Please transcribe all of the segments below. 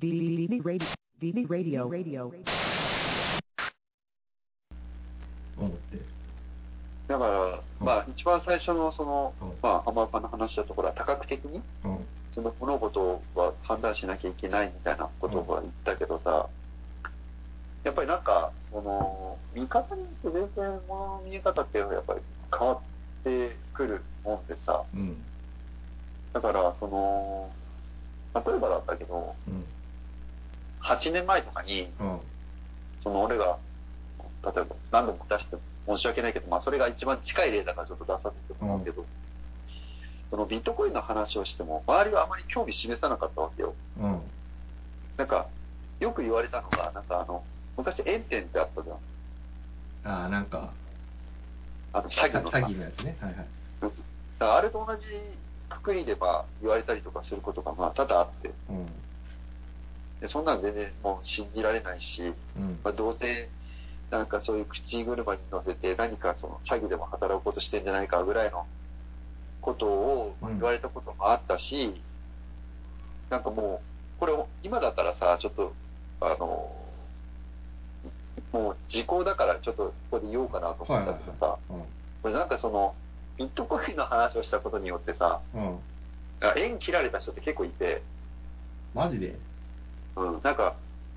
DD Radio. DD Radio. Radio. だから、まあ、一番最初の、そのうん、まあ、浜岡の話だところは、多角的に、うん。その物事は判断しなきゃいけないみたいなことを言ったけどさ、やっぱりなんか、その、見方によって全然物の見え方っていうのはやっぱり変わってくるもんでさ、うん。だから、その、例えばだったけど、うん。8年前とかに、うん。その俺が、例えば何度も出して申し訳ないけど、まあそれが一番近い例だからちょっと出させてもらうけど、そのビットコインの話をしても、周りはあまり興味示さなかったわけよ。うん。なんか、よく言われたのが、なんかあの、昔円店ってあったじゃん。ああ、なんか、あの、詐欺のさ。詐欺のやつね。はいはい。だあれと同じくくりでまあ言われたりとかすることがまあ多々あって、うん。でそんなん全然もう信じられないし、うん。まあ、どうせなんかそういう口車に乗せて何かその詐欺でも働こうとしてんじゃないかぐらいのことをまあ言われたこともあったし、なんかもう、これ今だったらさ、ちょっと、あの、もう時効だからちょっとここで言おうかなと思ったけどさ、これなんかその、ビットコインの話をしたことによってさ、うん。縁切られた人って結構いて、マジで？うん、なんか、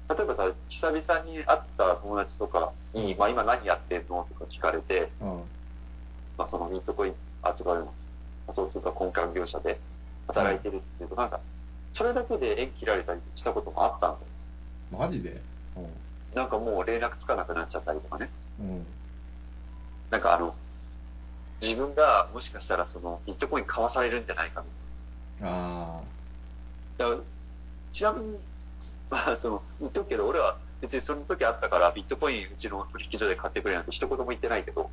例えばさ、久々に会った友達とかに、まあ今何やってんのとか聞かれて、うん。まあそのビットコイン扱う仮想通貨根幹業者で働いてるっていうと、なんか、それだけで縁切られたりしたこともあったんだよ。マジで？なんかもう連絡つかなくなっちゃったりとかね。うん。うん。なんかあの、自分がもしかしたらそのビットコイン買わされるんじゃないかみあたいな。だからちなみに、まあその、言っとくけど、俺は別にその時あったからビットコインうちの取引所で買ってくれなんて一言も言ってないけど、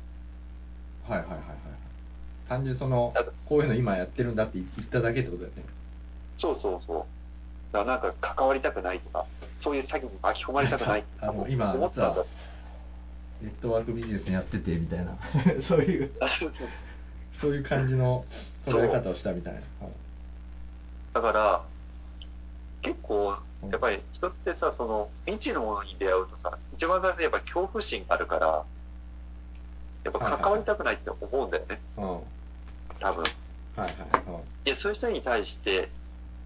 あ。はいはいはいはい。単純にそのこういうの今やってるんだって言っただけってことだよね。そうそうそう。だからなんか関わりたくないとか、そういう詐欺に巻き込まれたくないとかあの今思ったんだ実。ネットワークビジネスやっててみたいな。そういう、そういう感じの捉え方をしたみたいな。だから、結構、やっぱり人ってさ、その未知のものに出会うとさ、一番最初にやっぱ恐怖心があるから、やっぱ関わりたくないって思うんだよね、うん。うん。はい多分。はい。で、そういう人に対して、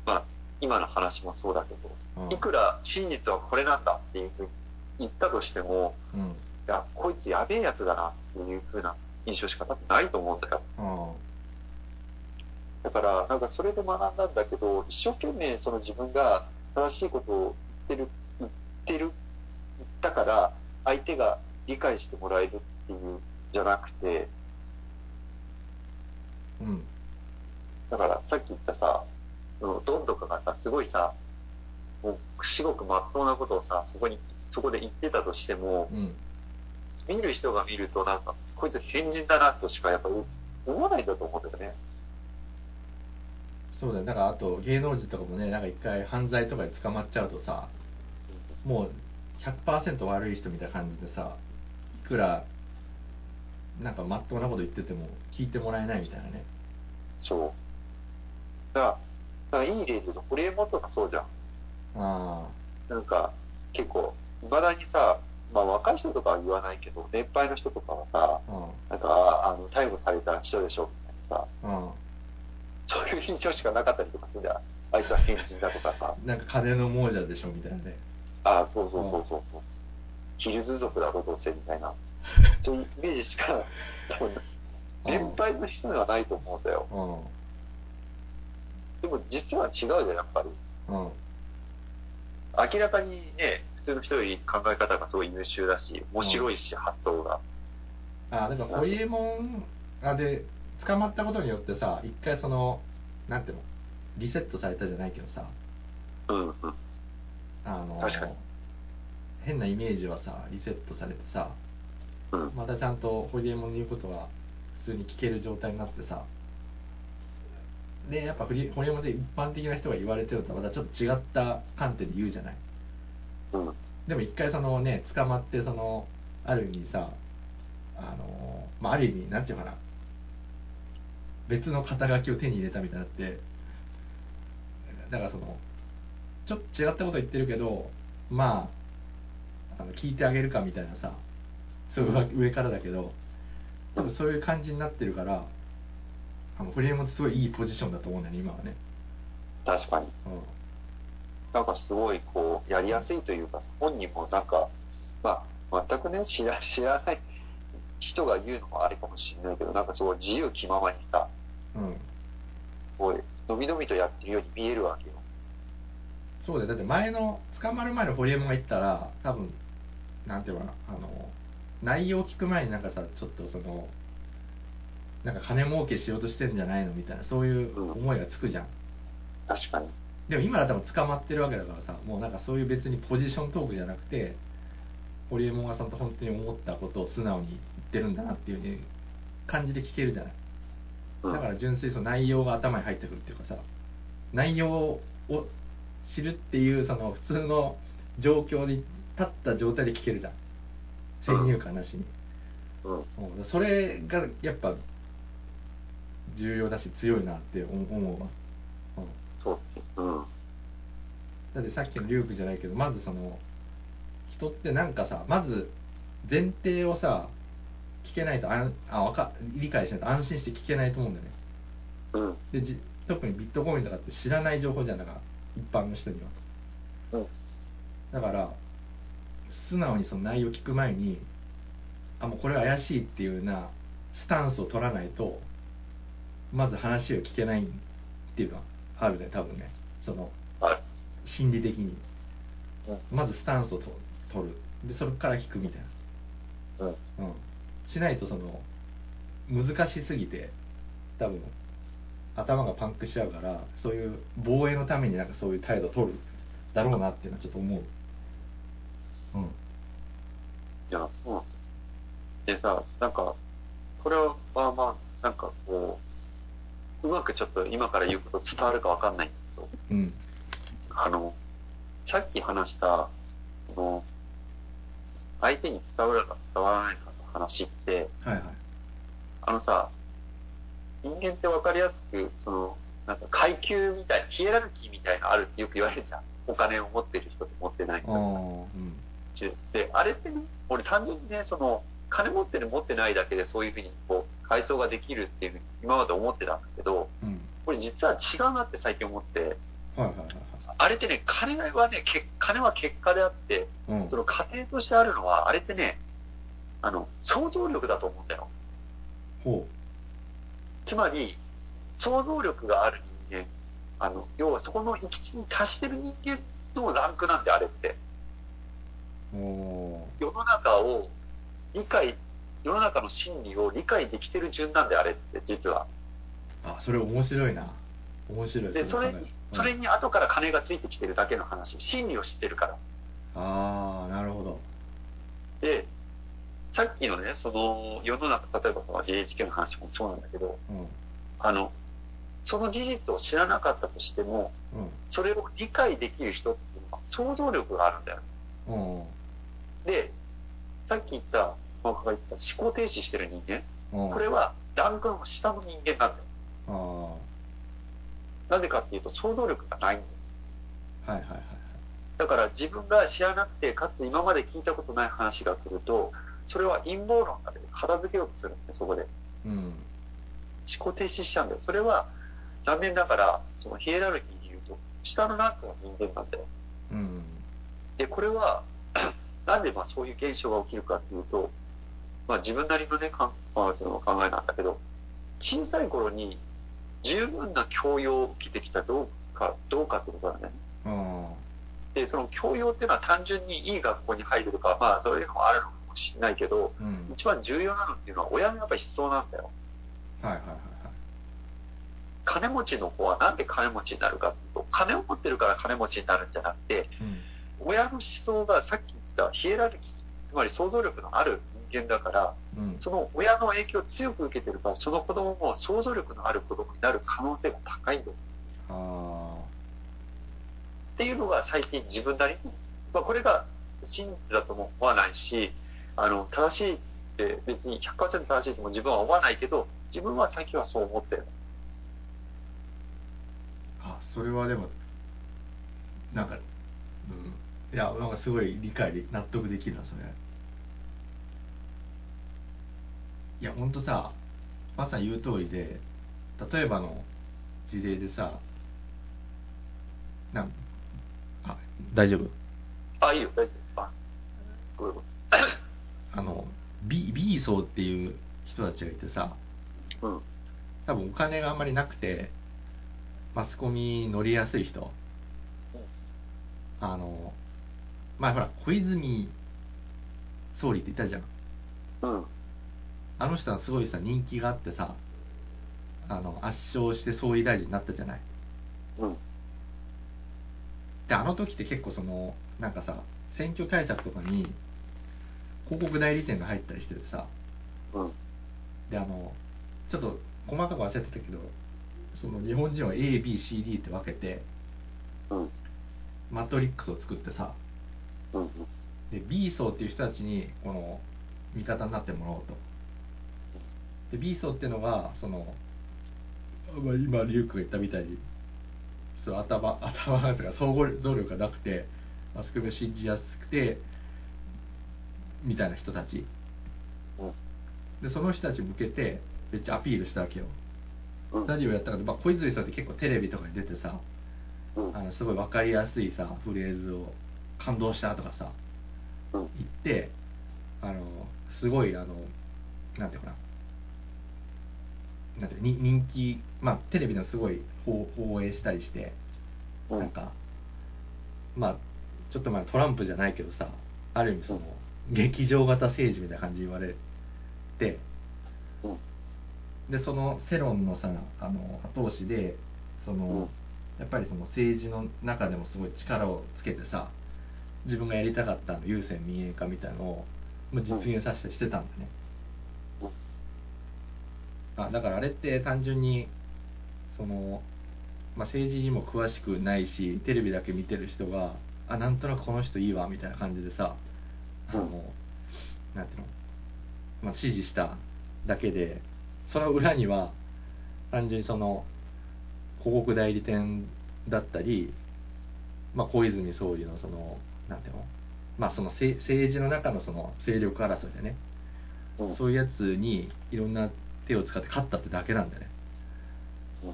まあ、今の話もそうだけうん。ど、いくら真実はこれなんだっていうふうに言ったとしても、うん。いや、こいつやべえやつだなっていうふうな印象しか多分ないと思うんだよ。うん。だから、なんかそれで学んだんだけど、一生懸命その自分が正しいことを言ってる、言ってる、言ったから、相手が理解してもらえるっていうんじゃなくて、うん。だからさっき言ったさ、そのドンとかがさ、すごいさ、もう至極真っ当なことをさ、そこに、そこで言ってたとしても、うん。見る人が見るとなんか、こいつ変人だなとしかやっぱ思わないんだと思うんだよね。そうだよ。だからあと芸能人とかもね、なんか一回犯罪とかで捕まっちゃうとさ、もう100%悪い人みたいな感じでさ、いくら、なんか真っ当なこと言ってても聞いてもらえないみたいなね。そう。だから、だからいい例で言うと、ホリエモンとかそうじゃん。あなんか、結構、未だにさ、まあ若い人とかは言わないけど、年配の人とかはさ、あ、うん。なんか、ああの、逮捕された人でしょ、みたいなさ、うん。そういう印象しかなかったりとかするじゃん。あいつは変人だとかさ、なんか金の亡者でしょみたいなね。ああ、そうそうそうそうそう。ヒルズ族だろ、どうせ、みたいな。そういうイメージしか、多分、年配の人にはないと思うんだよ。うん。でも実は違うじゃん、やっぱり。うん。明らかにね、普通の人より考え方がすごい優秀だし、面白いし、発想が。あ、だからホリエモンあで捕まったことによってさ、一回その、なんていうの、リセットされたじゃないけどさ、うんうん。あの、確かに変なイメージはさ、リセットされてさ、うん。またちゃんとホリエモンの言うことが普通に聞ける状態になってさ、で、やっぱホリホリエモンで一般的な人が言われてるのとはまたちょっと違った観点で言うじゃない？うん。でも一回そのね、捕まって、その、ある意味さ、あの、まあ、ある意味、なんていうのかな、別の肩書きを手に入れたみたいになって、だからその、ちょっと違ったこと言ってるけどまああの聞いてあげるかみたいなさすごい上からだけど多分そういう感じになってるからあの堀江もすごいいいポジションだと思うんだよね今はね、確かに。うなんかすごいこう、やりやすいというか、本人もなんか、まあ、全くね、知ら知らない人が言うのもあれかもしれないけど、なんかすごい自由気ままにさ、んうん、こう、のびのびとやってるように見えるわけよ。そうだよだって前の捕まる前の堀江門が言ったら多分なんていうのかなあの内容を聞く前になんかさちょっとそのなんか金儲けしようとしてるんじゃないのみたいなそういう思いがつくじゃん、確かに。でも今だったら捕まってるわけだからさもうなんかそういう別にポジショントークじゃなくて堀江門がさんと本当に思ったことを素直に言ってるんだなっていうね感じで聞けるじゃない。うん。だから純粋にその内容が頭に入ってくるっていうかさ内容を知るっていうその普通の状況に立った状態で聞けるじゃん。先入観なしに、うん。うん。それがやっぱ重要だし強いなって思思うわ、うん。そう。うん。だってさっきのリュウクじゃないけどまずその人ってなんかさまず前提をさ聞けないとあんあわか理解しないと安心して聞けないと思うんだよねうん。でじ特にビットコインとかって知らない情報じゃんだから一般の人にはうん。だから素直にその内容を聞く前にあもうこれは怪しいっていうようなスタンスを取らないとまず話を聞けないっていうのはあるね多分ねそのはい。心理的にうん。まずスタンスをと取る。でそれから聞くみたいうん。なうん。しないとその難しすぎて多分頭がパンクしちゃうからそういう防衛のためになんかそういう態度を取るだろうなっていうのはちょっと思う。うん。いや、そう。なんでさ、なんか、これはまあまあ、なんかこう、うまくちょっと今から言うこと伝わるかわかんないんだけど、うん。あの、さっき話した、この、相手に伝わるか伝わらないかの話って、はいはい。あのさ、人間ってわかりやすく、その、なんか階級みたいな、ヒエラルキーみたいなのあるってよく言われるじゃん。お金を持ってる人と持ってない人ああうん。で、あれってね、俺単純にね、その、金持ってる持ってないだけでそういうふうにこう、階層ができるっていうふうに今まで思ってたんだけど、うん。これ実は違うなって最近思って、はいはいはいあれってね、金はね、け金は結果であって、はいうんその過程としてあるのは、あれってね、あの、想像力だと思うんだよ。ほつまり、想像力がある人間、あの、要はそこの域地に達してる人間のランクなんで、あれって。うお世の中を理解、世の中の真理を理解できてる順なんで、あれって、実は。ーあそれ面白いな面白いで、それに、それに後から金がついてきてるだけの話。真理を知ってるから。ああなるほどで、さっきのね、その、世の中、例えばその GHK の話もそうなんだけど、うんあの、その事実を知らなかったとしても、うんそれを理解できる人っていうのは想像力があるんだよ。うんで、さっき言った、僕が言った思考停止してる人間、うんこれはランクの下の人間なんだよ。あなぜかっていうと想像力がないんだよ。あはいはいはいだから自分が知らなくて、かつ今まで聞いたことない話が来ると、それは陰謀論だけど片付けようとするんで、そこで。うん思考停止しちゃうんだよ。それは、残念ながら、そのヒエラルキーで言うと、下のランクの人間なんだよ。うんで、これは、なんでまあそういう現象が起きるかっていうと、まあ自分なりのね、かんまあ、その考えなんだけど、小さい頃に十分な教養を受けてきたどうか、どうかってことなんだよね。うんで、その教養っていうのは単純にいい学校に入るとか、まあそういうのもあるのかもしれないけど、うん一番重要なのっていうのは親のやっぱり思想なんだよ。はいはいはいはい金持ちの子はなんで金持ちになるかっていうと、金を持ってるから金持ちになるんじゃなくて、うん親の思想がさっき言ったヒエラルキー、つまり想像力のある人間だから、うんその親の影響を強く受けてるから、その子供も想像力のある子供になる可能性が高いんだよ。あっていうのが最近自分なりに、まあこれが真実だとも思わないし、あの、正しいって別に100%正しいとも自分は思わないけど、自分は最近はそう思ってる。ーあそれはでもなんか、うん。いや、なんかすごい理解で、納得できるな、それ。いや、ほんとさ、まさに言う通りで、例えばの事例でさ、なん、あ、大丈夫？あ、いいよ、大丈夫。あ、ごめんごあの、B、B 層っていう人たちがいてさ、めん。うん。多分お金があんまりなくて、マスコミ乗りやすい人。あの、まあほら、小泉総理って言ったじゃん。うん。あの人はすごいさ、人気があってさ、あの、圧勝して総理大臣になったじゃない。うん。で、あの時って結構その、なんかさ、選挙対策とかに、広告代理店が入ったりしててさ、うん。で、あの、ちょっと細かく忘れてたけど、その日本人は A、B、C、D って分けて、うん。マトリックスを作ってさ、うん。で、B 層っていう人たちに、この、味方になってもらおうと。で、B 層っていうのが、その、まあ今、リュウクが言ったみたいに、そう、頭、頭なんとか、総合像力がなくて、マスコミが信じやすくて、みたいな人たち。うん。で、その人たちに向けて、めっちゃアピールしたわけよ。うん。何をやったかって、まあ、小泉さんって結構テレビとかに出てさ、うん。あのすごい分かりやすいさフレーズを感動したとかさうん。言ってあのすごいあのなんていうかななんていうに人気まあテレビのすごい放放映したりしてうん。なんかまあちょっとまあトランプじゃないけどさある意味その劇場型政治みたいな感じで言われてうん。でその世論のさあの後押しでその、うんやっぱりその政治の中でもすごい力をつけてさ自分がやりたかったあの優先民営化みたいのをまあ実現させてしてたんだね、あだからあれって単純にその、まあ、政治にも詳しくないしテレビだけ見てる人があなんとなくこの人いいわみたいな感じでさあの、うんなんていうの、まあ、支持しただけでその裏には単純にその広告代理店だったり、まあ、小泉総理のそのなんていうのまあその政政治の中のその勢力争いでね、うん。そういうやつにいろんな手を使って勝ったってだけなんだよね。うん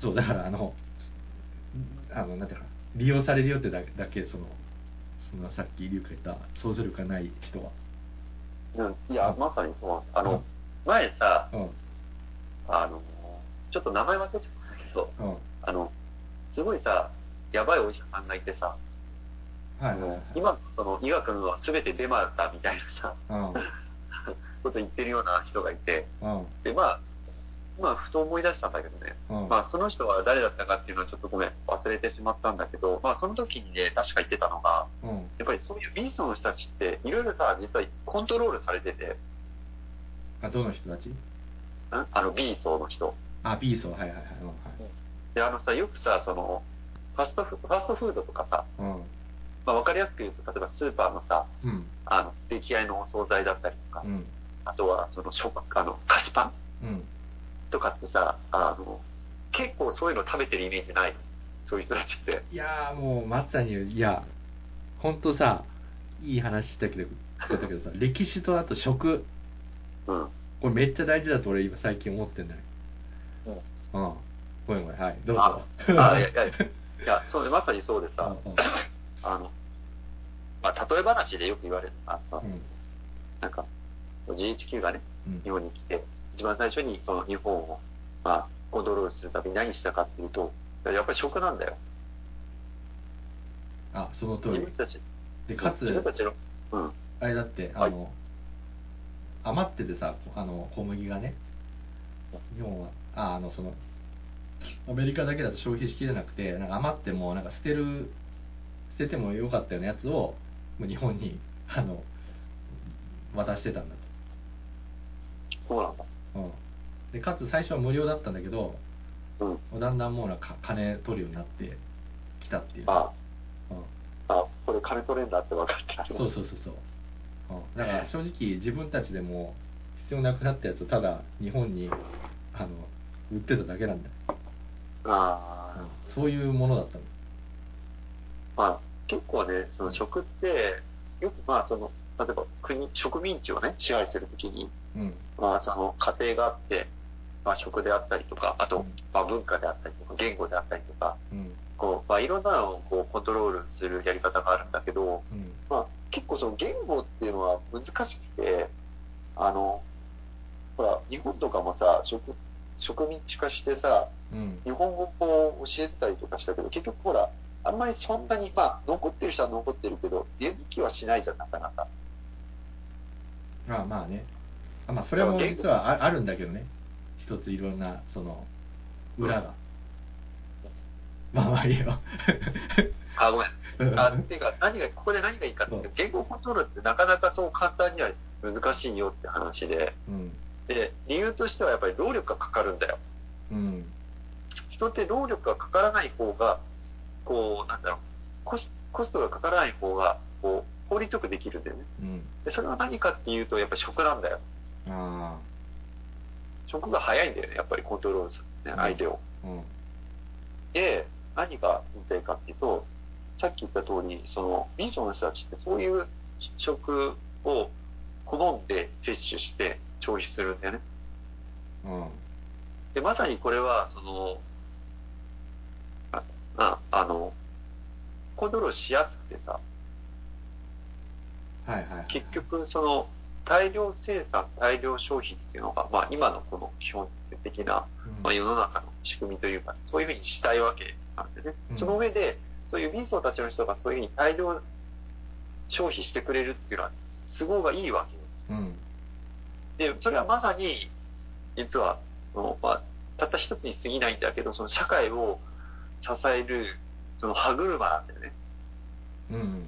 そう、だからあの、あの、なんていうかな、利用されるよってだけ、だけその、そのさっきリュウクが言った、想像力がない人は。うん。いや、まさにそうあうんの、前さ、うん、あの、ちょっと名前忘れちゃったけど、うん。あの、すごいさ、やばいお医者さんがいてさ、はい。今、その医学のは全てデマだみたいなさ、うん、こと言ってるような人がいて、うん、で、まあ、今、ふと思い出したんだけどね、うん。まあ、その人は誰だったかっていうのはちょっとごめん、忘れてしまったんだけど、まあ、その時にね、確か言ってたのが、うん。やっぱりそういうビーストの人たちって、いろいろさ、実はコントロールされてて、あ、どの人たち？ん？あの、ビーストの人。あ、ビーソー、はいはいはい。うんはいで、あのさ、よくさ、その、ファストフファストフードとかさ、うん。まあ、わかりやすく言うと、例えばスーパーのさ、うん。あの、出来合いのお惣菜だったりとか、うん。あとは、その、食、あの、菓子パンうん。とかってさ、あの、結構そういうの食べてるイメージないそういう人たちって。いやーもうまさに、いや、ほんとさ、いい話したけど、だけどさ、歴史とあと食、うん。これめっちゃ大事だと俺今最近思ってんだよ。うん。ごめんごめん、はい、どうぞ。ああ、いや、いや、いや、そうで、まさにそうでさ、うんあの、まあ、例え話でよく言われるのがさ、うん。なんか、GHQ がね、うん。日本に来て、一番最初にその日本を、まあ、コントロールするために何したかっていうと、やっぱり食なんだよ。あ、その通り。自分。たち、で、かつ、自分たちの、うん、あれだって、あの、余っててさ、あの、小麦がね、日本は、あ、あの、その、アメリカだけだと消費しきれなくて、なんか余っても、なんか捨てる、捨ててもよかったようなやつを、もう日本に、あの、渡してたんだそうなんだ。と。うん。で、かつ最初は無料だったんだけど、うん。だんだんもうなんか金取るようになってきたっていう。あうん。あ、これ金取れんだって分かった。そうそうそうそう。うん、だから正直自分たちでも必要なくなったやつをただ日本にあの売ってただけなんだよ。ああ、うんそういうものだったの。まあ、結構ね、その食って、よくまあ、その、例えば国、植民地をね、支配するときに、うん。まあ、その家庭があって、まあ、食であったりとか、あとうん、まあ、文化であったりとか、言語であったりとか、うん。こう、まあ、いろんなのをこうコントロールするやり方があるんだけど、うん。まあ、結構その言語っていうのは難しくて、あの、ほら、日本とかもさ、植植民地化してさ、うん。日本語を教えてたりとかしたけど、結局ほら、あんまりそんなに、まあ、残ってる人は残ってるけど、根付きはしないじゃん、なかなか。まあまあね。あまあそれも実はああるんだけどね。一ついろんな、その、裏が。まあまあいいよ。あ、ごめん。あ、ていうか、何が、ここで何がいいかって言語コントロールってなかなかそう簡単には難しいよって話で、うん。で、理由としてはやっぱり労力がかかるんだよ。うん。人って労力がかからない方が、こう、なんだろう、コスコストがかからない方が、こう、効率よくできるんだよね。うん。で、それは何かっていうと、やっぱり食なんだよ。あ食が早いんだよね、やっぱりコントロールする、ね、相手を。あ。うん。で、何が言いたいかっていうと、さっき言った通り、その、民族の人たちってそういう食を好んで摂取して消費するんだよね。うん。で、まさにこれは、その、あ、ああの、コントロールしやすくてさ、はいはいはい。結局、その、大量生産、大量消費っていうのが、まあ今のこの基本的な、うん、まあ世の中の仕組みというか、そういうふうにしたいわけなんでね。うんその上で、そういう民層たちの人がそういうふうに大量消費してくれるっていうのは、都合がいいわけよ。うん。で、それはまさに、実は、そのまあ、たった一つに過ぎないんだけど、その社会を支える、その歯車なんだよね。うん。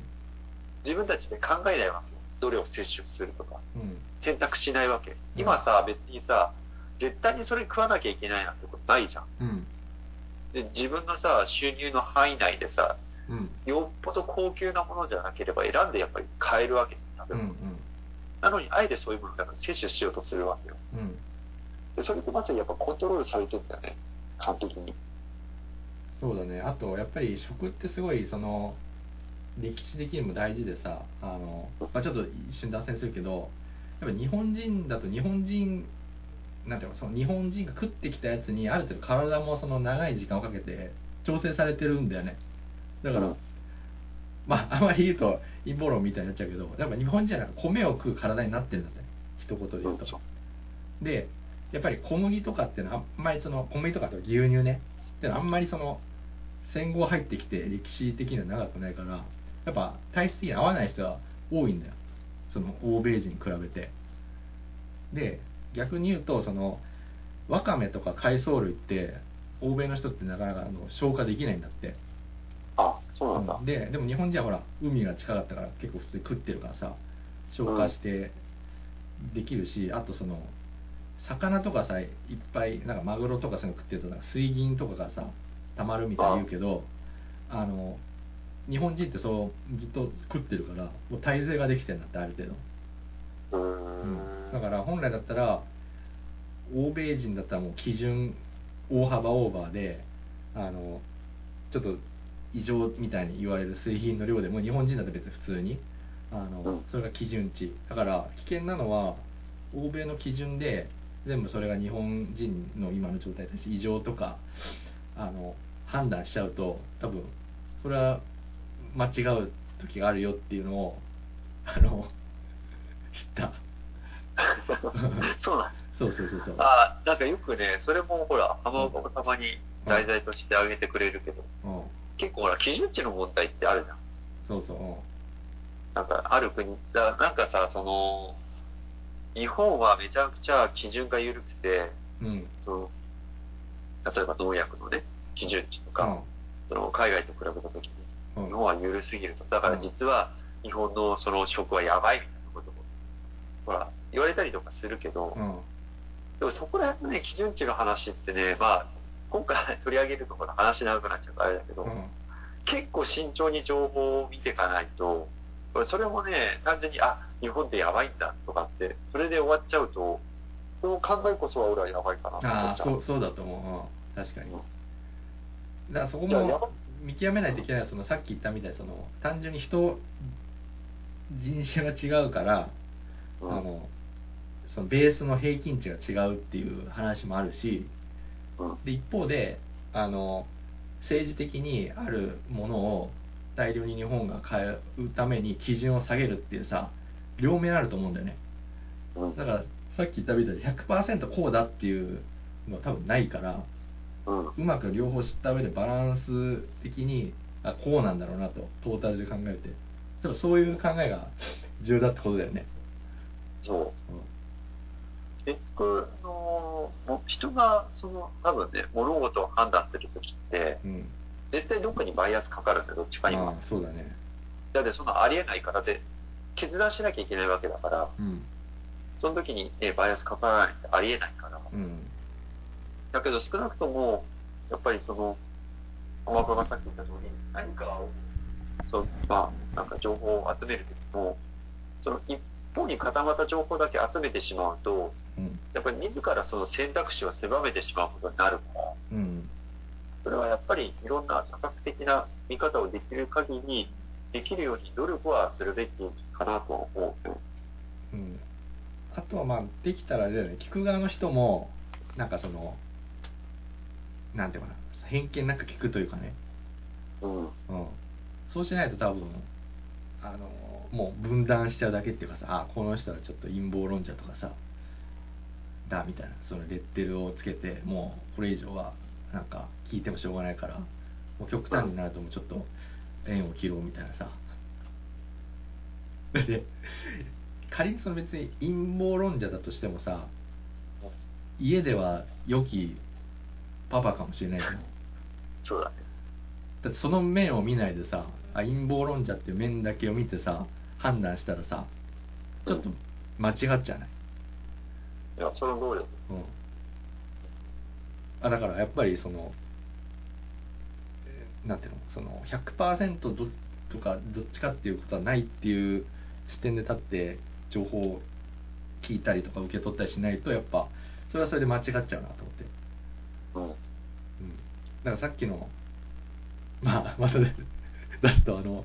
自分たちで考えないわけよ。どれを摂取するとか、うん。選択しないわけ。今さ、別にさ、絶対にそれ食わなきゃいけないなんてことないじゃん。うん。で、自分のさ、収入の範囲内でさ、うん。よっぽど高級なものじゃなければ選んでやっぱり買えるわけ食べうん。う物。ん。なのに、あえてそういうものだから摂取しようとするわけよ。うん。で、それってまさにやっぱコントロールされてるんだよね。完璧に。そうだね。あと、やっぱり食ってすごい、その、歴史的にも大事でさ、あの、まあ、ちょっと一瞬脱線するけど、やっぱ日本人だと日本人、なんていうの、その日本人が食ってきたやつにある程度体もその長い時間をかけて調整されてるんだよね。だから、うんまあ、あまり言うと陰謀論みたいになっちゃうけど、やっぱ日本人は米を食う体になってるんだって。一言で言うと。で、やっぱり小麦とかっていうのはあんまりその、小麦とかと牛乳ね、っていうのはあんまりその、戦後入ってきて歴史的には長くないから、やっぱ体質的に合わない人は多いんだよ。その欧米人に比べて。で、逆に言うと、その、わかめとか海藻類って、欧米の人ってなかなかあの消化できないんだって。あ、そうなんだ。うんででも日本人はほら海が近かったから結構普通に食ってるからさ消化してできるし、あとその魚とかさいっぱいなんかマグロとかそういうの食ってるとなんか水銀とかがさ溜まるみたいに言うけどあの日本人ってそうずっと食ってるからもう耐性ができてんだってある程度、うん。ん。だから本来だったら欧米人だったらもう基準大幅オーバーであのちょっと異常みたいに言われる水銀の量でも日本人だと別に普通にあの、うん。それが基準値。だから危険なのは欧米の基準で全部それが日本人の今の状態として異常とかあの判断しちゃうと多分それは間違う時があるよっていうのをあの知った。そうなんだ。そうそうそうそう。あ、なんかよくね、それもほら、浜岡もたまに題材として挙げてくれるけど、うん。結構ほら、基準値の問題ってあるじゃん。そうそう。なんか、ある国、だなんかさ、その、日本はめちゃくちゃ基準が緩くて、うん。うんその、例えば農薬のね、基準値とか、うん。その海外と比べたときに、うん日本は緩すぎると。だから実は、日本のその食はやばいみたいなことも、ほら、言われたりとかするけど、うん。でもそこら辺のね、基準値の話ってね、まあ、今回取り上げるところ話長くなっちゃうからあれだけど、うん。結構慎重に情報を見ていかないと、それもね、単純に、あ、日本ってやばいんだとかって、それで終わっちゃうと、その考えこそは俺はやばいかなと思ああっちゃう。そうそうだと思う、うん。確かに。だからそこも見極めないといけないそのさっき言ったみたいにその単純に人人種が違うから、うん。あのそのベースの平均値が違うっていう話もあるしうん。で一方であの政治的にあるものを大量に日本が買うために基準を下げるっていうさ両面あると思うんだよね。うん。だからさっき言ったみたいに100%こうだっていうのは多分ないからうん。うまく両方知った上でバランス的にあこうなんだろうなとトータルで考えて。でもそういう考えが重要だってことだよね、そう。結局、あのも人が、その、多分ね、物事を判断するときって、うん。うん絶対どっかにバイアスかかるんだよ、どっちかには。そうだね。だってそのありえないからで、決断しなきゃいけないわけだから、うん。その時に、ね、バイアスかからないってありえないから。うんだけど少なくとも、やっぱりその、浜岡がさっき言った通り、何かを、そう、まあ、なんか情報を集めるときも、その一方に固まった情報だけ集めてしまうと、うん。やっぱり自らその選択肢を狭めてしまうことになるから、うん。それはやっぱりいろんな多角的な見方をできる限り、できるように努力はするべきかなとは思う。よ。うん。あとはまあできたらあれだよね。聞く側の人もなんかそのなんていうかな偏見なく聞くというかね。うん。うん、そうしないと多分あのもう分断しちゃうだけっていうかさあこの人はちょっと陰謀論者とかさだみたいなそのレッテルをつけてもうこれ以上はなんか聞いてもしょうがないからもう極端になるともうちょっと縁を切ろうみたいなさ。で仮にその別に陰謀論者だとしてもさ家では良きパパかもしれないじゃん。そうだね。だってその面を見ないでさあ陰謀論者っていう面だけを見てさ判断したらさちょっと間違っちゃわない、いや、その通りだと。う。ん、あだからやっぱりそのえーなんていうの？その100%どとかどっちかっていうことはないっていう視点で立って情報を聞いたりとか受け取ったりしないとやっぱそれはそれで間違っちゃうなと思ってうん。うんだからさっきの まあまたね出すとあの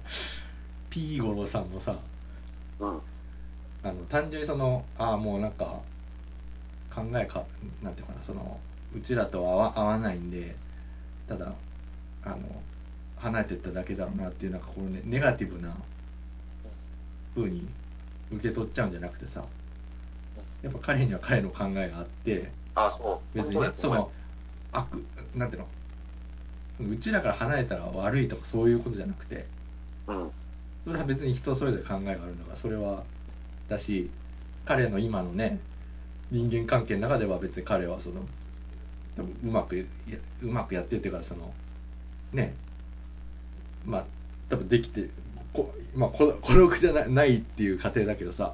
ピーゴロさんもさうん。あの単純にそのああもうなんか考えかなんていうかなそのうちらとは合わ合わないんでただあの離れてっただけだろうなっていうなんかこのねネガティブな風に受け取っちゃうんじゃなくてさやっぱ彼には彼の考えがあってあ、そう。別にねその悪なんていうの？うちらから離れたら悪いとかそういうことじゃなくてうん。それは別に人それぞれ考えがあるんだからそれはだし彼の今のね人間関係の中では別に彼はそのうまくやうまくやってるっていうかそのねまあ多分できてこまあこ孤独じゃなないっていう過程だけどさ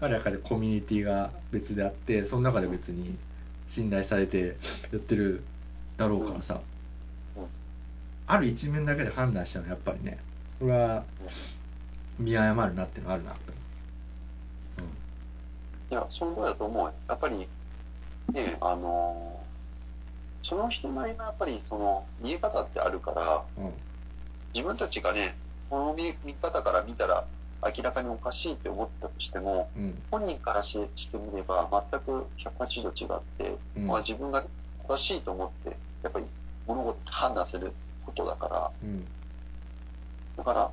彼は彼コミュニティが別であってその中で別に信頼されてやってるだろうからさ、うん。ある一面だけで判断したのはやっぱりね。それは見誤るなっていうのはあるなと。いや、その通りだと思うよ。やっぱり、ね、あのーその人なりのやっぱりその見え方ってあるから、うんうん。自分たちがね、この見見方から見たら明らかにおかしいって思ったとしても、うん。本人からししてみれば全く180度違って、うん。まあ、自分が正しいと思って、やっぱり物事判断することだから、うん。だから、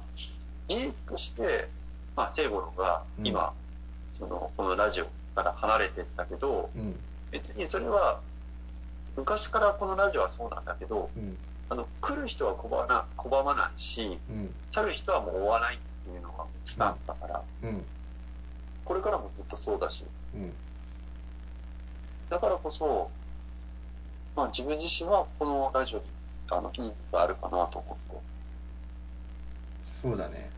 事実として、まあ、聖五郎が今、その、このラジオから離れてったけど、うん。別にそれは、昔からこのラジオはそうなんだけど、うん。あの、来る人は拒まないし、うん。去る人はもう追わないっていうのがスタンスだから、うん。これからもずっとそうだし、うん。だからこそ、まあ自分自身はこのラジオに、あの、意義があるかなと思って。そうだね。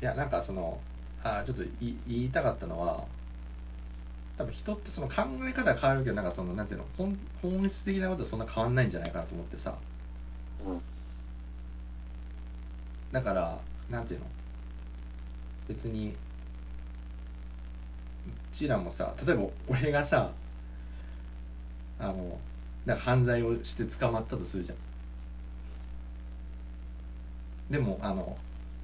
いやなんかそのあちょっと言いたかったのは多分人ってその考え方は変わるけどなんかそのなんていうの本本質的なことはそんな変わんないんじゃないかなと思ってさ。うん。だからなんていうの別にうちらもさ例えば俺がさあのなんか犯罪をして捕まったとするじゃん。でもあの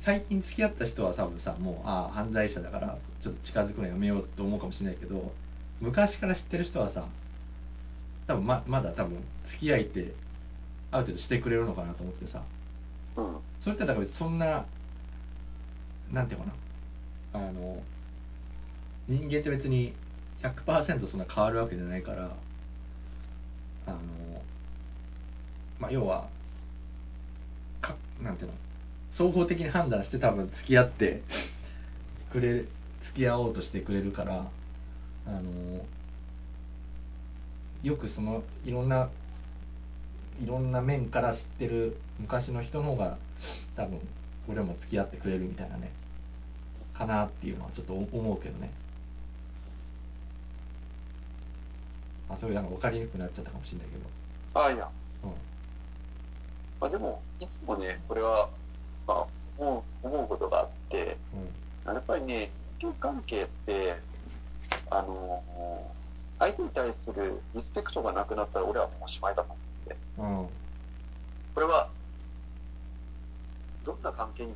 最近付き合った人は多分さもうああ犯罪者だからちょっと近づくのやめようと思うかもしれないけど昔から知ってる人はさ多分ままだ多分付き合いってある程度してくれるのかなと思ってさ。うん。それってだからそんななんていうかなあの人間って別に100%そんな変わるわけじゃないからあのまあ要はかなんていうの総合的に判断して多分付き合ってくれ付き合おうとしてくれるからあのよくそのいろんないろんな面から知ってる昔の人の方が多分俺も付き合ってくれるみたいなね。かなっていうのはちょっと思うけどねあそういうなんか分かりにくくなっちゃったかもしれないけどああ、いや。うんまあでも、いつもね、これは、まあ、思う、思うことがあって、やっぱりね、人間関係って、あの、相手に対するリスペクトがなくなったら俺はもうおしまいだと思って。うんうんこれは、どんな関係に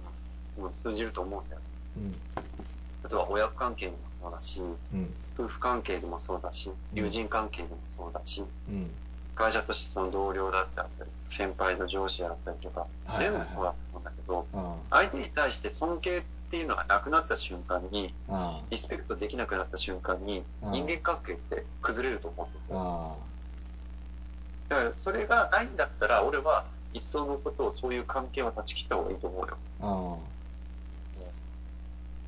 も通じると思うんだよ。うん例えば親子関係にもそうだし、うん。夫婦関係でもそうだし、友人関係でもそうだし、うん。会社としてその同僚だったり、先輩の上司だったりとか、全部そうだと思うんだけど、あ相手に対して尊敬っていうのがなくなった瞬間に、あリスペクトできなくなった瞬間に、うん人間関係って崩れると思うんですよ。あだからそれがないんだったら、俺は一層のことをそういう関係は断ち切った方がいいと思うよ。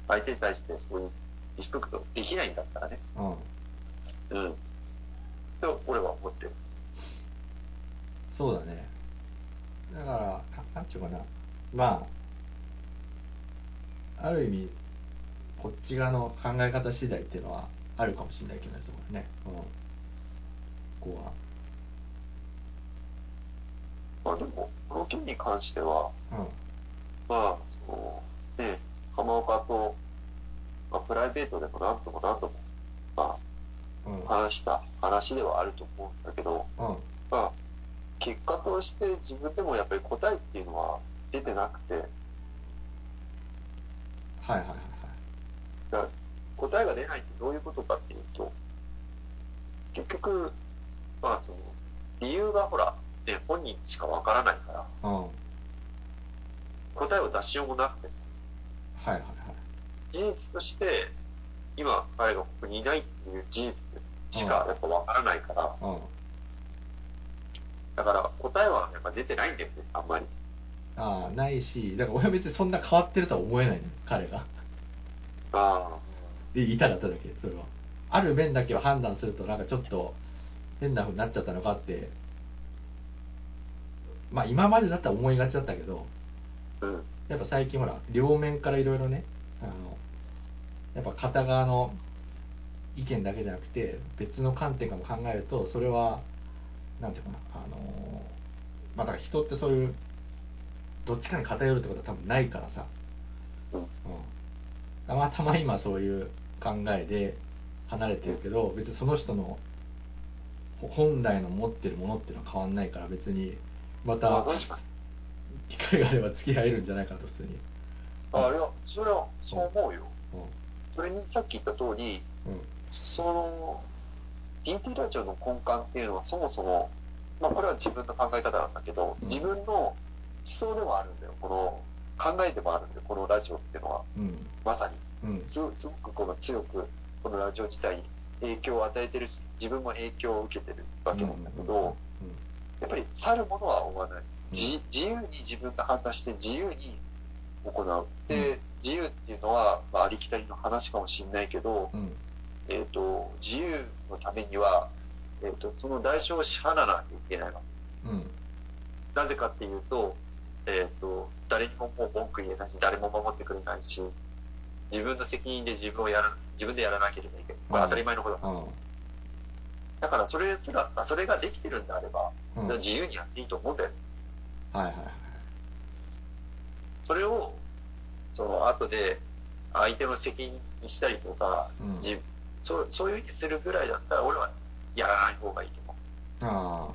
あ相手に対してそういうリスペクトできないんだったらね。あうんうん。と、俺は思ってる。そうだねだからななんちゅうかなまあある意味こっち側の考え方次第っていうのはあるかもしれないけどねうんここはまあでも、この件に関しては、うんまあ、その、ね、浜岡と、まあ、プライベートでも何度も何度も、まうん。あ、話した話ではあると思うんだけど、うん。まあ、結果として自分でもやっぱり答えっていうのは出てなくて、はいはいはいはい。だ答えが出ないってどういうことかっていうと、結局、まあその、理由がほら、ね、本人しかわからないから、うん。答えを出しようもなくてさ、はいはい事実として、今彼がここにいないっていう事実しかやっぱわからないから、はいうん。だから答えはやっぱ出てないんだよね、あんまり。ああないしだから俺は別にそんな変わってるとは思えないのよ彼が。あで言いたかっただけそれは。ある面だけを判断するとなんかちょっと変な風になっちゃったのかって。まあ今までだったら思いがちだったけど。あ、うん。やっぱ最近ほら両面からいろいろねあのやっぱ片側の意見だけじゃなくて別の観点からも考えるとそれはなんていうかなあのまあだから人ってそういうどっちかに偏るってことは多分ないからさ、うん。たまたま今そういう考えで離れてるけど別にその人のほ本来の持ってるものっていうのは変わんないから別にまたまあ確かに。機会があれば付き合えるんじゃないかと普通にあ、いや、それはそう思うよ。うそれにさっき言った通り、んうんその、DT ラジオの根幹っていうのはそもそも、まあこれは自分の考え方なんだけど、うん自分の思想でもあるんだよ。この、考えでもあるんだよ。このラジオっていうのは。うんまさに。すごくこの強く、このラジオ自体に影響を与えてるし、自分も影響を受けてるわけなんだけど、やっぱり去るものは追わない。自自由に自分が判断して自由に行う。で、自由っていうのは、まあ、ありきたりの話かもしれないけど、うんえっ、と、自由のためには、えっ、と、その代償を支払わなきゃいけないわ。うんなぜかっていうと、えっ、と、誰にももう文句言えないし、誰も守ってくれないし、自分の責任で自分をやら、自分でやらなければいけない。これ当たり前のことだ。うんだからそれすら、あそれができてるんであれば、うん自由にやっていいと思うんだよ。はいはいはいそれを、その後で相手の責任にしたりとか、うん。自そうそういうふうにするぐらいだったら俺はやらない方がいいと思う。ああ。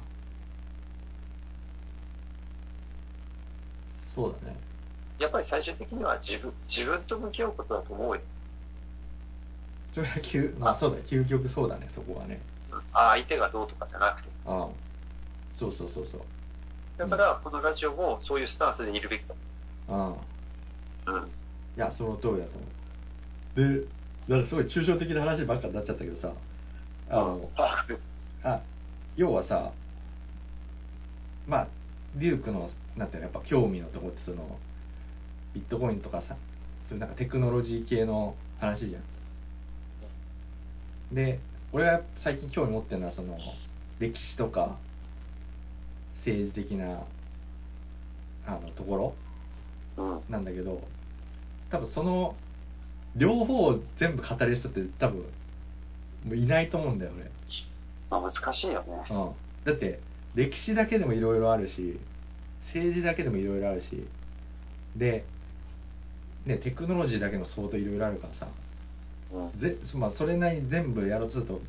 そうだね。やっぱり最終的には自分、自分と向き合うことだと思うよ。それは究まあそうだよ。究極そうだねそこはね。あ相手がどうとかじゃなくて。ああ。そうそうそうそうだから、このラジオもそういうスタンスでいるべきだ。ああうん。いやその通りだと思うでだからすごい抽象的な話ばっかになっちゃったけどさあのああ要はさまあデュークのなんていうのやっぱ興味のとこってそのビットコインとかさそういうなんかテクノロジー系の話じゃんで俺が最近興味持ってるのはその歴史とか政治的なあのところうん。なんだけど多分その両方を全部語れる人って多分もういないと思うんだよねまあ難しいよね。うん、だって歴史だけでもいろいろあるし政治だけでもいろいろあるしで、ね、テクノロジーだけでも相当いろいろあるからさうん。ぜ、まあ、それなりに全部やろうとすると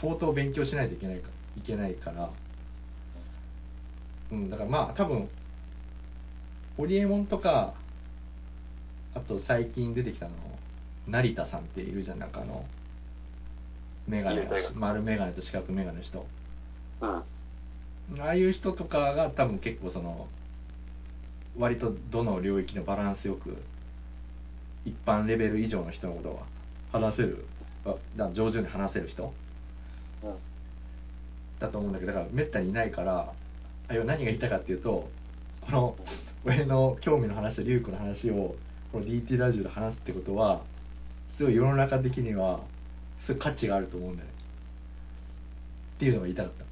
相当勉強しないといけないかいけないから、うん、だからまあ多分ホリエモンとかあと最近出てきたの成田さんっているじゃんなんかあのメガネいるいる丸メガネと四角メガネの人うん。ああいう人とかが多分結構その割とどの領域のバランスよく一般レベル以上の人のことは話せるあだ上手に話せる人うん。だと思うんだけどだからめったにいないからあ要は何が言いたかっていうとこの俺の興味の話とリュウクの話をこの DT ラジオで話すってことはすごい世の中的にはすごい価値があると思うんだよね。っていうのが言いたかった。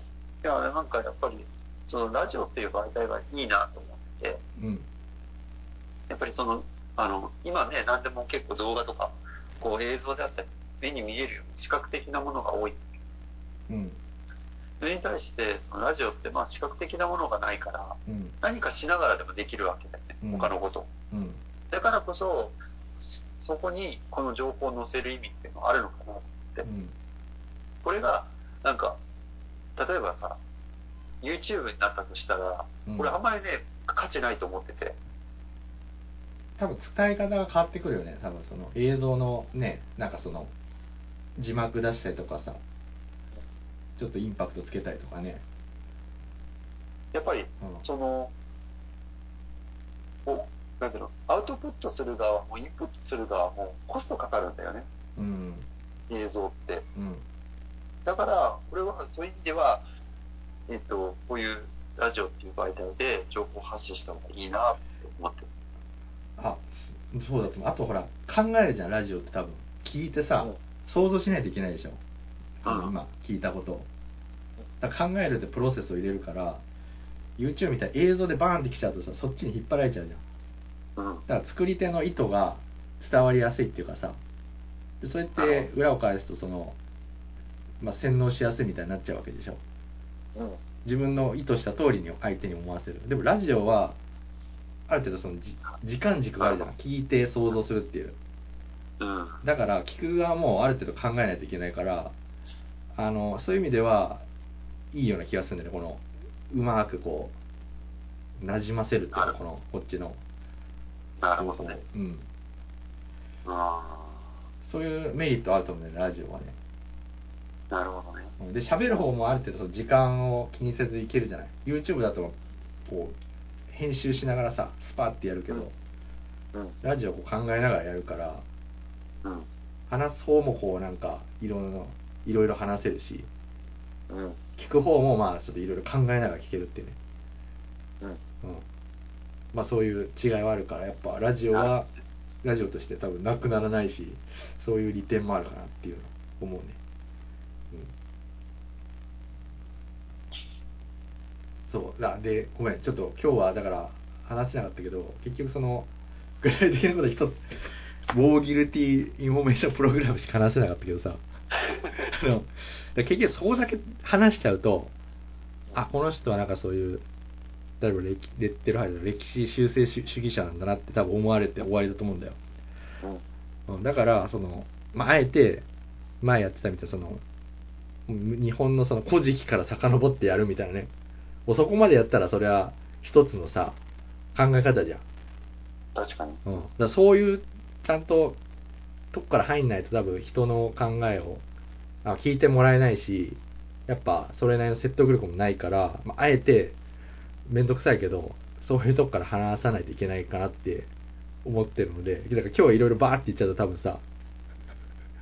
いや、なんかやっぱり、そのラジオっていう媒体がいいなと思ってて、うん。やっぱりその、あの、今ね、何でも結構動画とか、こう映像であったり、目に見えるように視覚的なものが多い。うん。それに対して、そのラジオってまあ視覚的なものがないから、うん。何かしながらでもできるわけだよね、うん。他のこと。うん。だからこそ、そこにこの情報を載せる意味っていうのはあるのかなと思って。うん。これが、なんか、例えばさ、YouTube になったとしたら、うん。これあんまりね、価値ないと思ってて。多分伝え方が変わってくるよね。多分その映像のねなんかその字幕出したりとかさちょっとインパクトつけたりとかね。やっぱり、うん。その、おなんていうの、アウトプットする側もインプットする側もコストかかるんだよね、うん。映像って。うん。だから、俺はそういう意味では、えっと、こういうラジオっていう媒体で情報発信した方がいいなって思って。る。あそうだと思う。あとほら考えるじゃんラジオって多分。聞いてさ、うん。想像しないといけないでしょ。うん。今聞いたことを考えるってプロセスを入れるから YouTube みたいに映像でバーンってきちゃうとさそっちに引っ張られちゃうじゃん。うん。だから作り手の意図が伝わりやすいっていうかさでそれって裏を返すとその、まあ、洗脳しやすいみたいになっちゃうわけでしょ。うん。自分の意図した通りに相手に思わせる。でもラジオはある程度そのじ時間軸があるじゃん。聞いて想像するっていう。うん。だから聞く側もある程度考えないといけないからあのそういう意味ではいいような気がするんだよねこのうまくこうなじませるっていうかこのこっちのなるほどね。うんあそういうメリットあると思うんだよねラジオはねあ、なるほどね。うんで喋る方もある程度時間を気にせずいけるじゃない YouTube だとこう編集しながらさスパッてやるけど、うん。ラジオをこう考えながらやるからうん。話す方もこうなんかいろいろいろいろ話せるしうん。聞く方もまあちょっといろいろ考えながら聞けるっていうね、うん。うん、まあそういう違いはあるからやっぱラジオはラジオとして多分なくならないしそういう利点もあるかなっていうの思うね、うん、そう。だでごめん。ちょっと今日はだから話せなかったけど結局その具体的なこと一つ War Guilty Information Program しか話せなかったけどさあ ので結局そこだけ話しちゃうとあこの人はなんかそういう例えば歴レッテル貼りの歴史修正主主義者なんだなって多分思われて終わりだと思うんだよ、うん。うん、だからその、まあ、あえて前やってたみたいなそのうん日本のその古事記から遡ってやるみたいなねもうそこまでやったらそれは一つのさ、考え方じゃん。確かに。うん。だそういう、ちゃんと、とこから入んないと多分人の考えをあ聞いてもらえないし、やっぱそれなりの説得力もないから、まあ、あえて、めんどくさいけど、そういうとこから話さないといけないかなって思ってるので、だから今日はいろいろバーって言っちゃうと多分さ、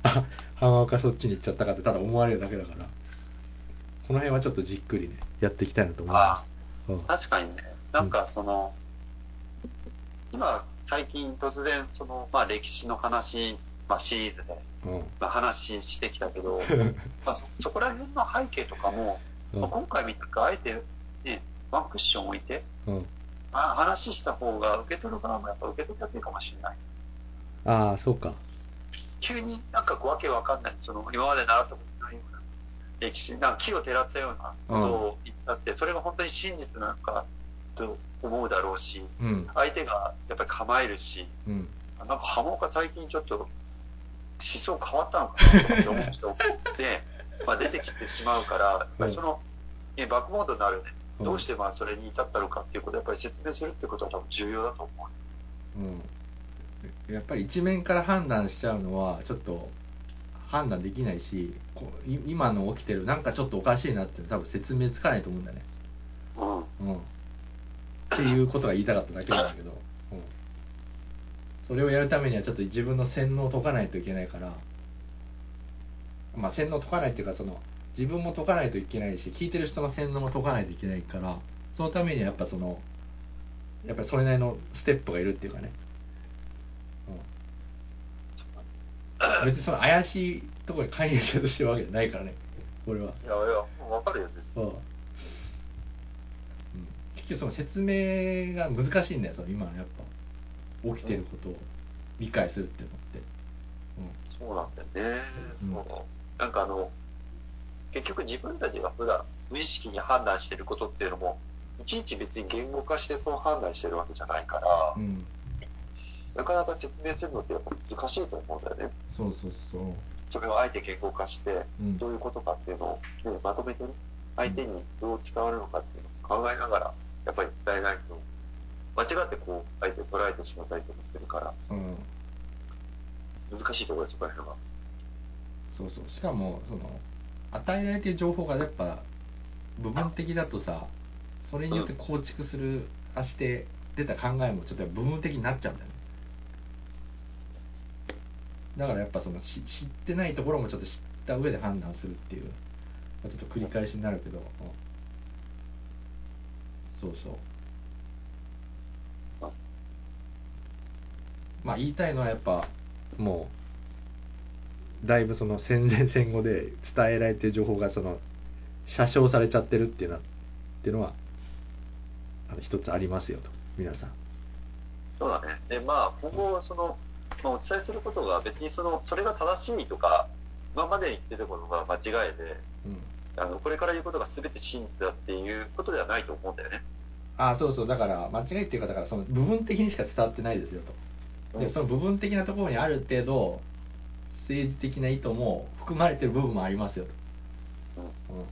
あ、浜岡そっちに行っちゃったかってただ思われるだけだから、この辺はちょっとじっくりね、やっていきたいなと思いあます。うんあ、確かにね。なんかその、今、最近突然、その、まあ歴史の話、まあシリーズで、うん。まあ、話してきたけど、まあそ、そこら辺の背景とかも、うんまあ、今回みたくあえて、ね、ワンクッション置いて、うん。あ話した方が受け取る側もやっぱ受け取りやすいかもしれない。ああ、そうか。急になんかこうわけわかんない、その今まで習ったことないような歴史、なんか木をてらったようなことを言ったって、それが本当に真実なのかと思うだろうし、うん。相手がやっぱり構えるし、うん。なんか浜岡最近ちょっと思想変わったのかなとかって思って、まあ出てきてしまうから、やっぱりその、ね、バックモードになるね、うんどうしてまあそれに至ったのかっていうことをやっぱり説明するってことは多分重要だと思う。うん。やっぱり一面から判断しちゃうのは、ちょっと判断できないし、今の起きてる、なんかちょっとおかしいなって多分説明つかないと思うんだよね。うん。うん。っていうことが言いたかっただけなんだけど、うん。それをやるためにはちょっと自分の洗脳を解かないといけないから、まあ洗脳解かないっていうか、その、自分も解かないといけないし、聞いてる人の洗脳も解かないといけないから、そのためにはやっぱその、やっぱりそれなりのステップがいるっていうかね。うん。別にその怪しいところに介入しようとしてるわけじゃないからね、俺は。いやいや、わかるよ。そう。うん結局その説明が難しいんだよ、その今のやっぱ、起きてることを理解するっていうのって。そうなんだよね。うんそうなんかあの、結局自分たちが普段無意識に判断してることっていうのも、いちいち別に言語化してそう判断してるわけじゃないから、うん。うん。なかなか説明するのってやっぱ難しいと思うんだよね。そうそうそう。それをあえて言語化して、うんどういうことかっていうのを、ね、まとめてね、相手にどう伝わるのかっていうのを考えながら、やっぱり伝えないと、間違ってこう、相手を捉えてしまったりとかするから、うん。難しいところです、そこら辺は。そうそう。しかも、その、与えられてる情報がやっぱ、部分的だとさ、それによって構築する、あして出た考えもちょっと部分的になっちゃうんだよね。だからやっぱそのし知ってないところもちょっと知った上で判断するっていう、まあちょっと繰り返しになるけど、うんそうそう。まあ言いたいのはやっぱもうだいぶその戦前戦後で伝えられてる情報がその写生されちゃってるっていうのはっていうのはあの一つありますよと皆さんそうだね。で、まあ、今後、その、まあ、お伝えすることが別にその、それが正しいとか、今まで言ってたことが間違いで、うんあの、これから言うことが全て真実だっていうことではないと思うんだよね。あそうそうだから間違いっていうかだからその部分的にしか伝わってないですよとでその部分的なところにある程度政治的な意図も含まれてる部分もありますよと。うん。うん、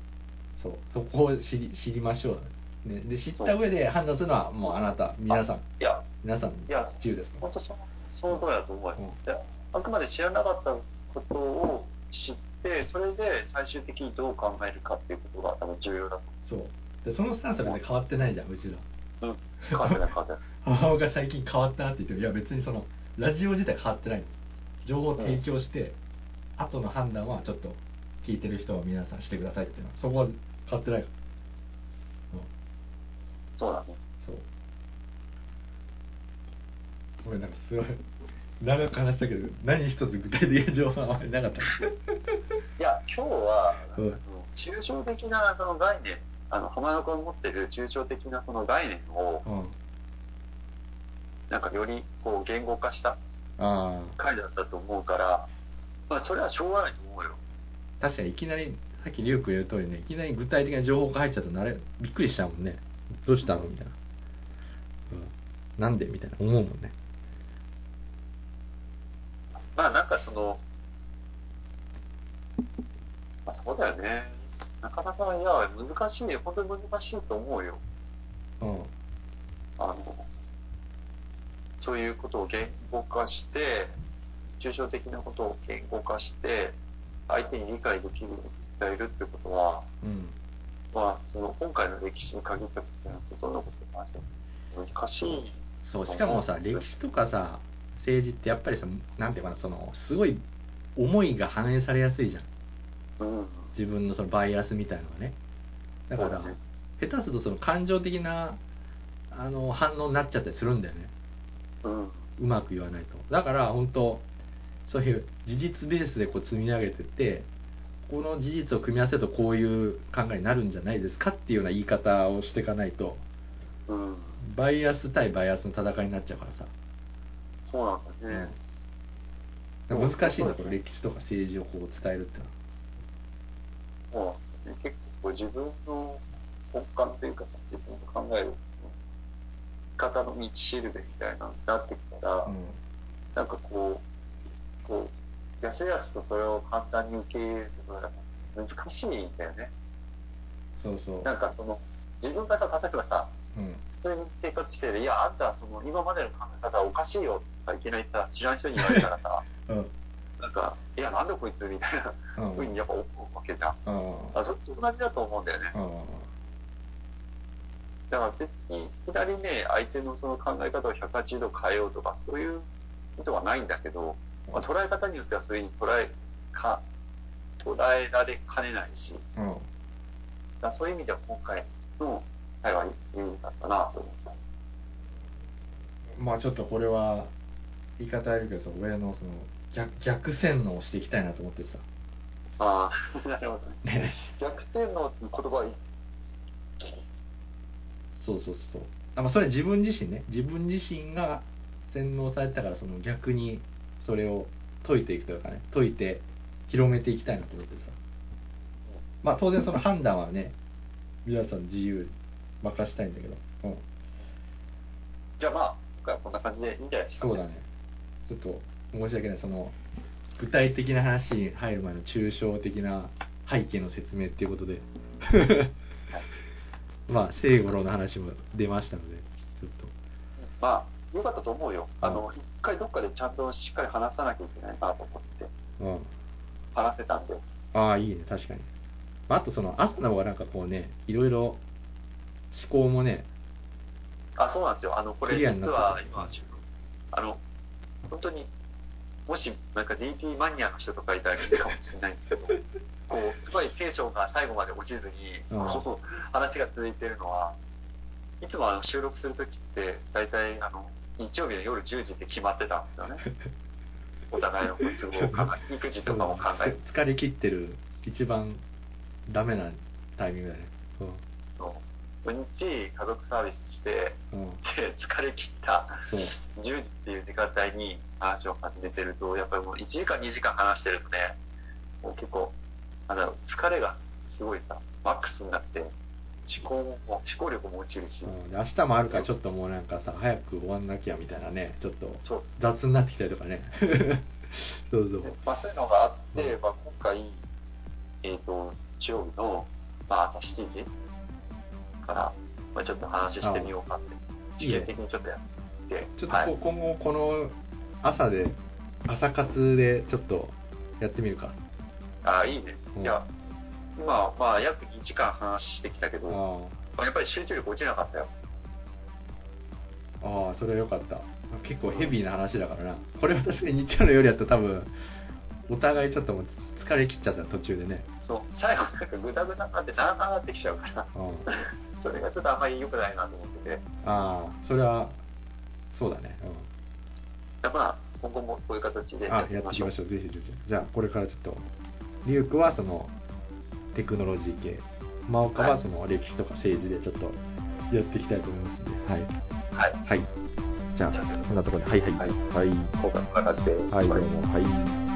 そう。そこを知り知りましょう、ね、で知った上で判断するのはもうあなた皆さん。いや、皆さんのいや自由です本当その、その通りだと思うよ。うん。であくまで知らなかったことを知って、それで最終的にどう考えるかっていうことが多分重要だとそう。でそのスタンスは別に変わってないじゃんうちら思う。うん。変わってない変わってない。母親が最近変わったなって言ってもいや別にそのラジオ自体変わってないの情報を提供して、後の判断はちょっと聞いてる人は皆さんしてくださいっていうのはそこは変わってないから、うん、そうだね。そう俺なんかすごい長く話したけど何一つ具体的な情報はあまりなかったいや、今日は、うんその抽象的なその概念、あの、浜野君が持ってる抽象的なその概念を、うん。なんかよりこう言語化した回だったと思うから、まあそれはしょうがないと思うよ。確かにいきなりさっきリュウ君言う通りねいきなり具体的な情報が入っちゃうとなれびっくりしちゃうもんね。どうしたの？みたいな、うん、なんで？みたいな思うもんね。まあなんかその、まあそうだよね。なかなか、いや、難しい、本当に難しいと思うよ。うんそういうことを言語化して、抽象的なことを言語化して、相手に理解できるように伝えるってことは、うん。まあ、その今回の歴史に限ったことはほとんどのこと難しい。そう、しかもさ、歴史とかさ、政治ってやっぱりさ、なんていうかな、その、すごい思いが反映されやすいじゃん。うん。自分のそのバイアスみたいなのがね。だから、下手するとその感情的な、あの、反応になっちゃったりするんだよね。うん。うまく言わないと。だから、本当そういう事実ベースでこう積み上げてって、この事実を組み合わせるとこういう考えになるんじゃないですかっていうような言い方をしていかないと、うん。バイアス対バイアスの戦いになっちゃうからさ。そうなんだね。難しいんだ、これ歴史とか政治をこう伝えるってのは。もう、ね、結構自分の根幹というかさ、自分の考える生き方の道しるべみたいなのになってきたら、なんかこう、こう、やすやすとそれを簡単に受け入れるのが難しいんだよね。そうそう。なんかその、自分がさ、例えばさ、うん。普通に生活してて、いや、あんた、その、今までの考え方はおかしいよとかいけないってさ、知らん人に言われたらさ、うん。なんか、いや、なんでこいつみたいなうん。ふうにやっぱ思うわけじゃん。うん。あ、それと同じだと思うんだよね。うん。だから別に、いきなりね、相手のその考え方を180度変えようとか、そういう意図はないんだけど、まあ、捉え方によってはそういうふうに捉え、か、捉えられかねないし、だうん。からそういう意味では今回の会話有意義だったなと思った。まあちょっとこれは、言い方悪いけどさ、親のその、逆、逆洗脳をしていきたいなと思ってさ。ああ、なるほどね。ね。逆転のっていう言葉はいい。そうそうそう。あまあそれ自分自身ね。自分自身が洗脳されてたから、その逆にそれを解いていくというかね、解いて広めていきたいなと思ってさ。まあ当然その判断はね、皆さん自由に任したいんだけど。うん。じゃあまあ、今回はこんな感じでいいんじゃないですか、そうだね。ちょっと申し訳ない。その、具体的な話に入る前の抽象的な背景の説明っていうことで。まあ、聖五郎の話も出ましたので、ちょっと。まあ、よかったと思うよ。あの、一回どっかでちゃんとしっかり話さなきゃいけないなと思って、うん。話せたんで。ああ、いいね、確かに。まあ、あとその、朝の方がなんかこうね、いろいろ思考もね、あ、そうなんですよ。あの、これ実は今、あの、本当に、もし、なんか DP マニアの人とかいたらいいかもしれないんですけど、こう、すごいテンションが最後まで落ちずに、う話が続いてるのは、いつもあの収録するときって、大体、あの、日曜日の夜10時って決まってたんですよね。お互いの都合を考え、育児とかも考え疲れ切ってる、一番ダメなタイミングだね。そう土日、家族サービスして、うん。疲れ切った。そう。10時っていう時間帯に話を始めてると、やっぱりもう1時間2時間話してるとね、もう結構、なんだろう、疲れがすごいさ、マックスになって、思考も、思考力も落ちるし、うん、で明日もあるからちょっともうなんかさ早く終わんなきゃみたいなねちょっと雑になってきたりとかね。そうそう。でまあ、そういうのがあって、まあ、今回、えっ、と、日曜日の、まあ、朝7時から、まあ、ちょっと話してみようかって、試験的にちょっとやって、ちょっとこ、はい、今後この朝で朝活でちょっとやってみるか。あいいね。うん。いや、今、まあ、約2時間話してきたけあど、あやっぱり集中力落ちなかったよ。あーそれはよかった。結構ヘビーな話だからな。これは確かに日曜の夜やったら多分お互いちょっともう疲れ切っちゃった途中でね。そう、最後なんかグダグダになって長くなってきちゃうから、うんそれがちょっとあんまり良くないなと思ってて、ああそれはそうだね。だからまあ、今後もこういう形でやっていきましょう。ぜひぜひ。じゃあこれからちょっとリュウクはそのテクノロジー系。真岡はその歴史とか政治でちょっとやっていきたいと思いますので。はい。はい。はい。じゃあこんなところで。はいはい。はい。はい。今回こんな感じで、はい、どうも、はい。